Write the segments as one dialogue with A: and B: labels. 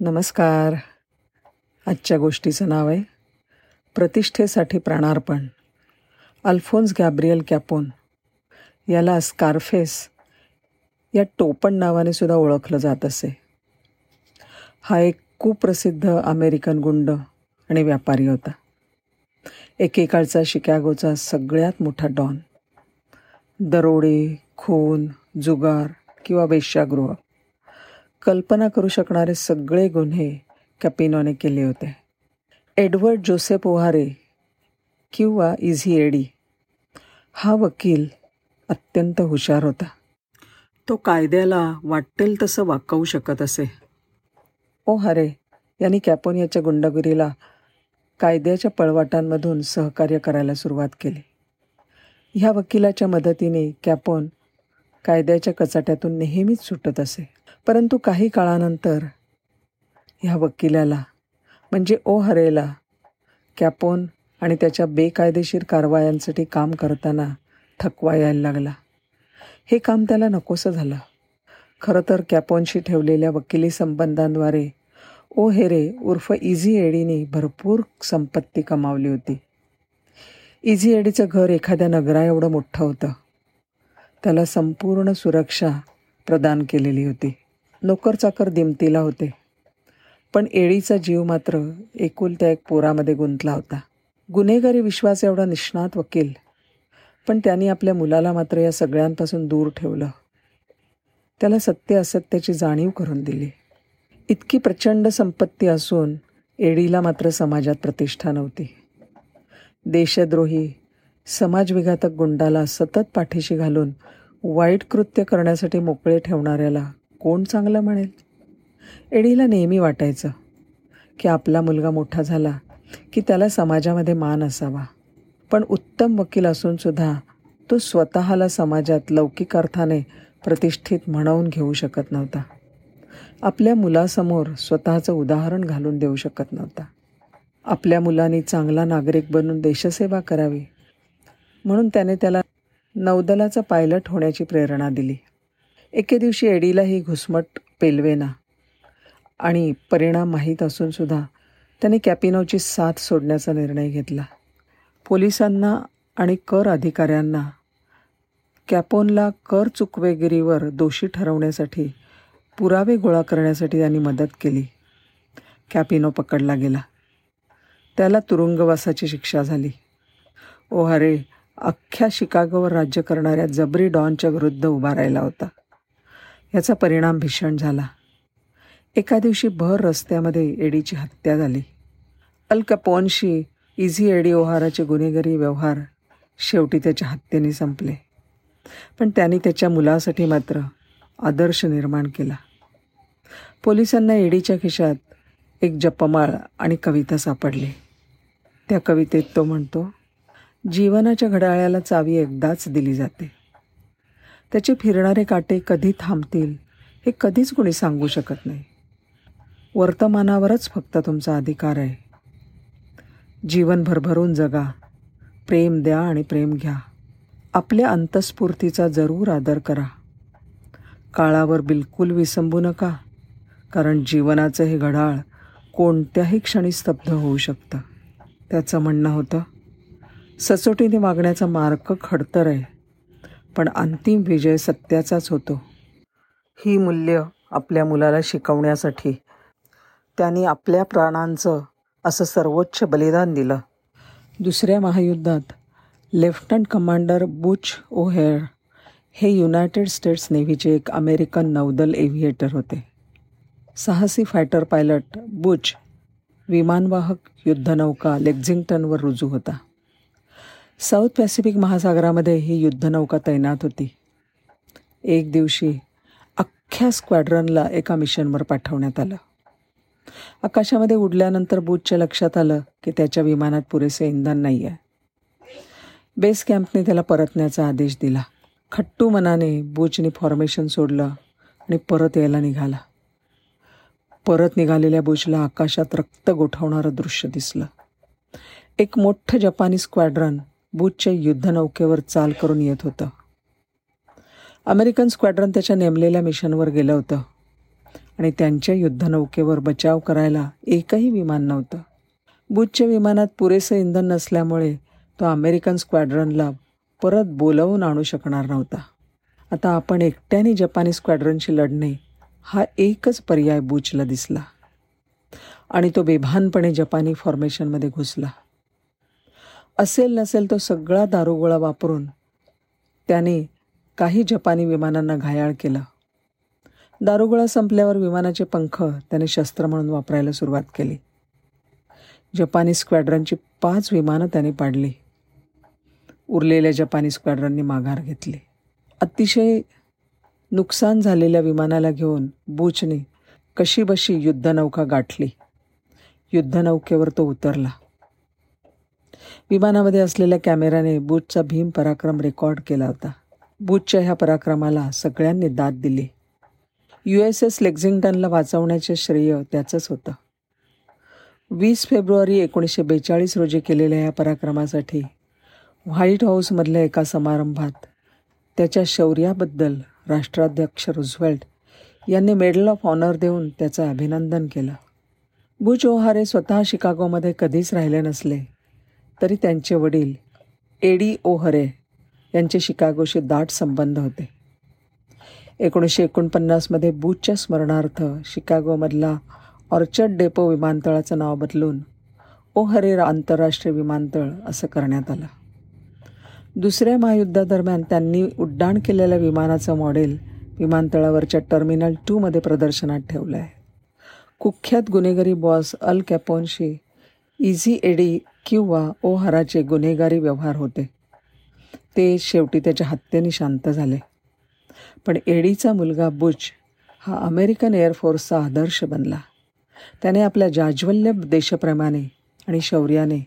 A: नमस्कार. आजच्या गोष्टीचं नाव आहे प्रतिष्ठेसाठी प्राणार्पण. Alphonse Gabriel Capone. याला स्कारफेस या टोपण नावाने सुद्धा ओळखलं जात असे. हा एक कुप्रसिद्ध अमेरिकन गुंड आणि व्यापारी होता. एकेकाळचा शिकॅगोचा सगळ्यात मोठा डॉन. दरोडे खून जुगार किंवा वेश्यागृह. कल्पना करू शकणारे सगळे गुन्हे कॅपिनोने केले होते. एडवर्ड जोसेफ ओहारे किंवा इझी एडी हा वकील अत्यंत हुशार होता. तो कायद्याला वाटेल तसं वाकवू शकत असे. ओहारे यांनी कॅपोनियाच्या गुंडगिरीला कायद्याच्या पळवाटांमधून सहकार्य करायला सुरुवात केली. ह्या वकिलाच्या मदतीने कॅपोन कायद्याच्या कचाट्यातून नेहमीच सुटत असे. परंतु काही काळानंतर ह्या वकिलाला म्हणजे ओ हरेला कॅपोन आणि त्याच्या बेकायदेशीर कारवायांसाठी काम करताना थकवा यायला लागला. हे काम त्याला नकोसं झालं. खरं तर कॅपोनशी ठेवलेल्या वकिली संबंधांद्वारे ओ हेरे उर्फ इझी एडीने भरपूर संपत्ती कमावली होती. इझी एडीचं घर एखाद्या नगरा एवढं मोठं होतं. त्याला संपूर्ण सुरक्षा प्रदान केलेली होती. नोकरचाकर दिमतीला होते. पण एळीचा जीव मात्र एकुलत्या एक पोरामध्ये गुंतला होता. गुन्हेगारी विश्वास एवढा निष्णात वकील पण त्यांनी आपल्या मुलाला मात्र या सगळ्यांपासून दूर ठेवलं. त्याला सत्य असत्याची जाणीव करून दिली. इतकी प्रचंड संपत्ती असून एडीला मात्र समाजात प्रतिष्ठा नव्हती. देशद्रोही समाजविघातक गुंडाला सतत पाठीशी घालून वाईट कृत्य करण्यासाठी मोकळे ठेवणाऱ्याला कोण चांगलं म्हणेल? एडीला नेहमी वाटायचं की आपला मुलगा मोठा झाला की त्याला समाजामध्ये मान असावा. पण उत्तम वकील असूनसुद्धा तो स्वतःला समाजात लौकिक अर्थाने प्रतिष्ठित म्हणवून घेऊ शकत नव्हता. आपल्या मुलासमोर स्वतःचं उदाहरण घालून देऊ शकत नव्हता. आपल्या मुलांनी चांगला नागरिक बनून देशसेवा करावी म्हणून त्याने त्याला नौदलाचा पायलट होण्याची प्रेरणा दिली. एके दिवशी एडीला ही घुसमट पेलवेना. आणि परिणाम माहीत असूनसुद्धा त्याने कॅपिनोची साथ सोडण्याचा निर्णय घेतला. पोलिसांना आणि कर अधिकाऱ्यांना कॅपोनला कर चुकवेगिरीवर दोषी ठरवण्यासाठी पुरावे गोळा करण्यासाठी त्यांनी मदत केली. कॅपिनो पकडला गेला. त्याला तुरुंगवासाची शिक्षा झाली. ओ हरे अख्ख्या शिकागोवर राज्य करणाऱ्या जबरी डॉनच्या विरुद्ध उभा राहिला होता. याचा परिणाम भीषण झाला. एका दिवशी भर रस्त्यामध्ये एडीची हत्या झाली. अल कपोनशी इझी एडी ओहाराचे गुन्हेगारी व्यवहार शेवटी त्याच्या हत्येने संपले. पण त्यांनी त्याच्या मुलासाठी मात्र आदर्श निर्माण केला. पोलिसांना एडीच्या खिशात एक जपमाळ आणि कविता सापडली. त्या कवितेत तो म्हणतो जीवनाच्या घड्याळ्याला चावी एकदाच दिली जाते. त्याचे फिरणारे काटे कधी थांबतील हे कधीच कोणी सांगू शकत नाही. वर्तमानावरच फक्त तुमचा अधिकार आहे. जीवन भरभरून जगा प्रेम द्या आणि प्रेम घ्या. आपल्या अंतस्फूर्तीचा जरूर आदर करा. काळावर बिलकुल विसंबू नका कारण जीवनाचं हे घडाळ कोणत्याही क्षणी स्तब्ध होऊ शकतं. त्याचं म्हणणं होतं सचोटीने वागण्याचा मार्ग खडतर आहे. पण अंतिम विजय सत्याचाच होतो. ही मूल्य आपल्या मुलाला शिकवण्यासाठी त्यांनी आपल्या प्राणांचं असं सर्वोच्च बलिदान दिलं. दुसऱ्या महायुद्धात लेफ्टनंट कमांडर बुच ओहेअर हे युनायटेड स्टेट्स नेव्हीचे एक अमेरिकन नौदल एव्हिएटर होते. साहसी फायटर पायलट बुच विमानवाहक युद्धनौका लेक्झिंग्टनवर रुजू होता. साऊथ पॅसिफिक महासागरामध्ये ही युद्धनौका तैनात होती. एक दिवशी अख्ख्या स्क्वॅड्रनला एका मिशनवर पाठवण्यात आलं. आकाशामध्ये उडल्यानंतर बुचच्या लक्षात आलं की त्याच्या विमानात पुरेसे इंधन नाही आहे बेस कॅम्पने त्याला परतण्याचा आदेश दिला. खट्टू मनाने बुचने फॉर्मेशन सोडलं आणि परत यायला निघाला. परत निघालेल्या बुचला आकाशात रक्त गोठवणारं दृश्य दिसलं. एक मोठं जपानी स्क्वॅड्रन बुचच्या युद्धनौकेवर चाल करून येत होतं. अमेरिकन स्क्वॅड्रन त्याच्या नेमलेल्या मिशनवर गेलं होतं. आणि त्यांच्या युद्धनौकेवर बचाव करायला एकही विमान नव्हतं. बुचच्या विमानात पुरेसं इंधन नसल्यामुळे तो अमेरिकन स्क्वॅड्रनला परत बोलवून आणू शकणार नव्हता. आता आपण एकट्याने जपानी स्क्वॅड्रनशी लढणे हा एकच पर्याय बुचला दिसला. आणि तो बेभानपणे जपानी फॉर्मेशनमध्ये घुसला. असेल नसेल तो सगळा दारुगोळा वापरून त्याने काही जपानी विमानांना घायाळ केलं. दारुगोळा संपल्यावर विमानाचे पंख त्याने शस्त्र म्हणून वापरायला सुरुवात केली. जपानी स्क्वॅड्रनची पाच विमानं त्याने पाडली. उरलेल्या जपानी स्क्वॅड्रननी माघार घेतली. अतिशय नुकसान झालेल्या विमानाला घेऊन बुचने कशीबशी युद्धनौका गाठली. युद्धनौकेवर तो उतरला. विमानामध्ये असलेल्या कॅमेऱ्याने बुथचा भीम पराक्रम रेकॉर्ड केला होता. बुथच्या ह्या पराक्रमाला सगळ्यांनी दाद दिली. यू एस एस लेक्झिंग्टनला वाचवण्याचे श्रेय त्याचंच होतं. वीस फेब्रुवारी एकोणीसशे बेचाळीस रोजी केलेल्या या पराक्रमासाठी व्हाईट हाऊसमधल्या एका समारंभात त्याच्या शौर्याबद्दल राष्ट्राध्यक्ष रुझवेल्ट यांनी मेडल ऑफ ऑनर देऊन त्याचं अभिनंदन केलं. बुच ओहारे स्वतः शिकागोमध्ये कधीच राहिले नसले. तरी त्यांचे वडील एडी ओहरे यांचे शिकागोशी दाट संबंध होते. एकोणीसशे एकोणपन्नासमध्ये बूचच्या स्मरणार्थ शिकागोमधला ऑर्चर्ड डेपो विमानतळाचं नाव बदलून ओहरे आंतरराष्ट्रीय विमानतळ असं करण्यात आलं. दुसऱ्या महायुद्धादरम्यान त्यांनी उड्डाण केलेल्या विमानाचं मॉडेल विमानतळावरच्या टर्मिनल टूमध्ये प्रदर्शनात ठेवलं आहे कुख्यात गुन्हेगारी बॉस अल कॅपोनशी इझी एडी किंवा ओहाराचे गुन्हेगारी व्यवहार होते. ते शेवटी त्याच्या हत्येने शांत झाले. पण एडीचा मुलगा बुच हा अमेरिकन एअरफोर्सचा आदर्श बनला. त्याने आपल्या जाज्वल्य देशप्रेमाने आणि शौर्याने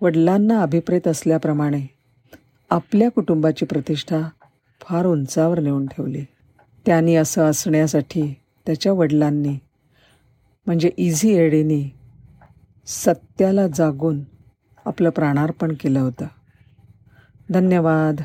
A: वडिलांना अभिप्रेत असल्याप्रमाणे आपल्या कुटुंबाची प्रतिष्ठा फार उंचावर नेऊन ठेवली. त्यांनी असं असण्यासाठी त्याच्या वडिलांनी म्हणजे इझी एडीनी सत्याला जागून आपलं प्राणार्पण केलं होतं. धन्यवाद.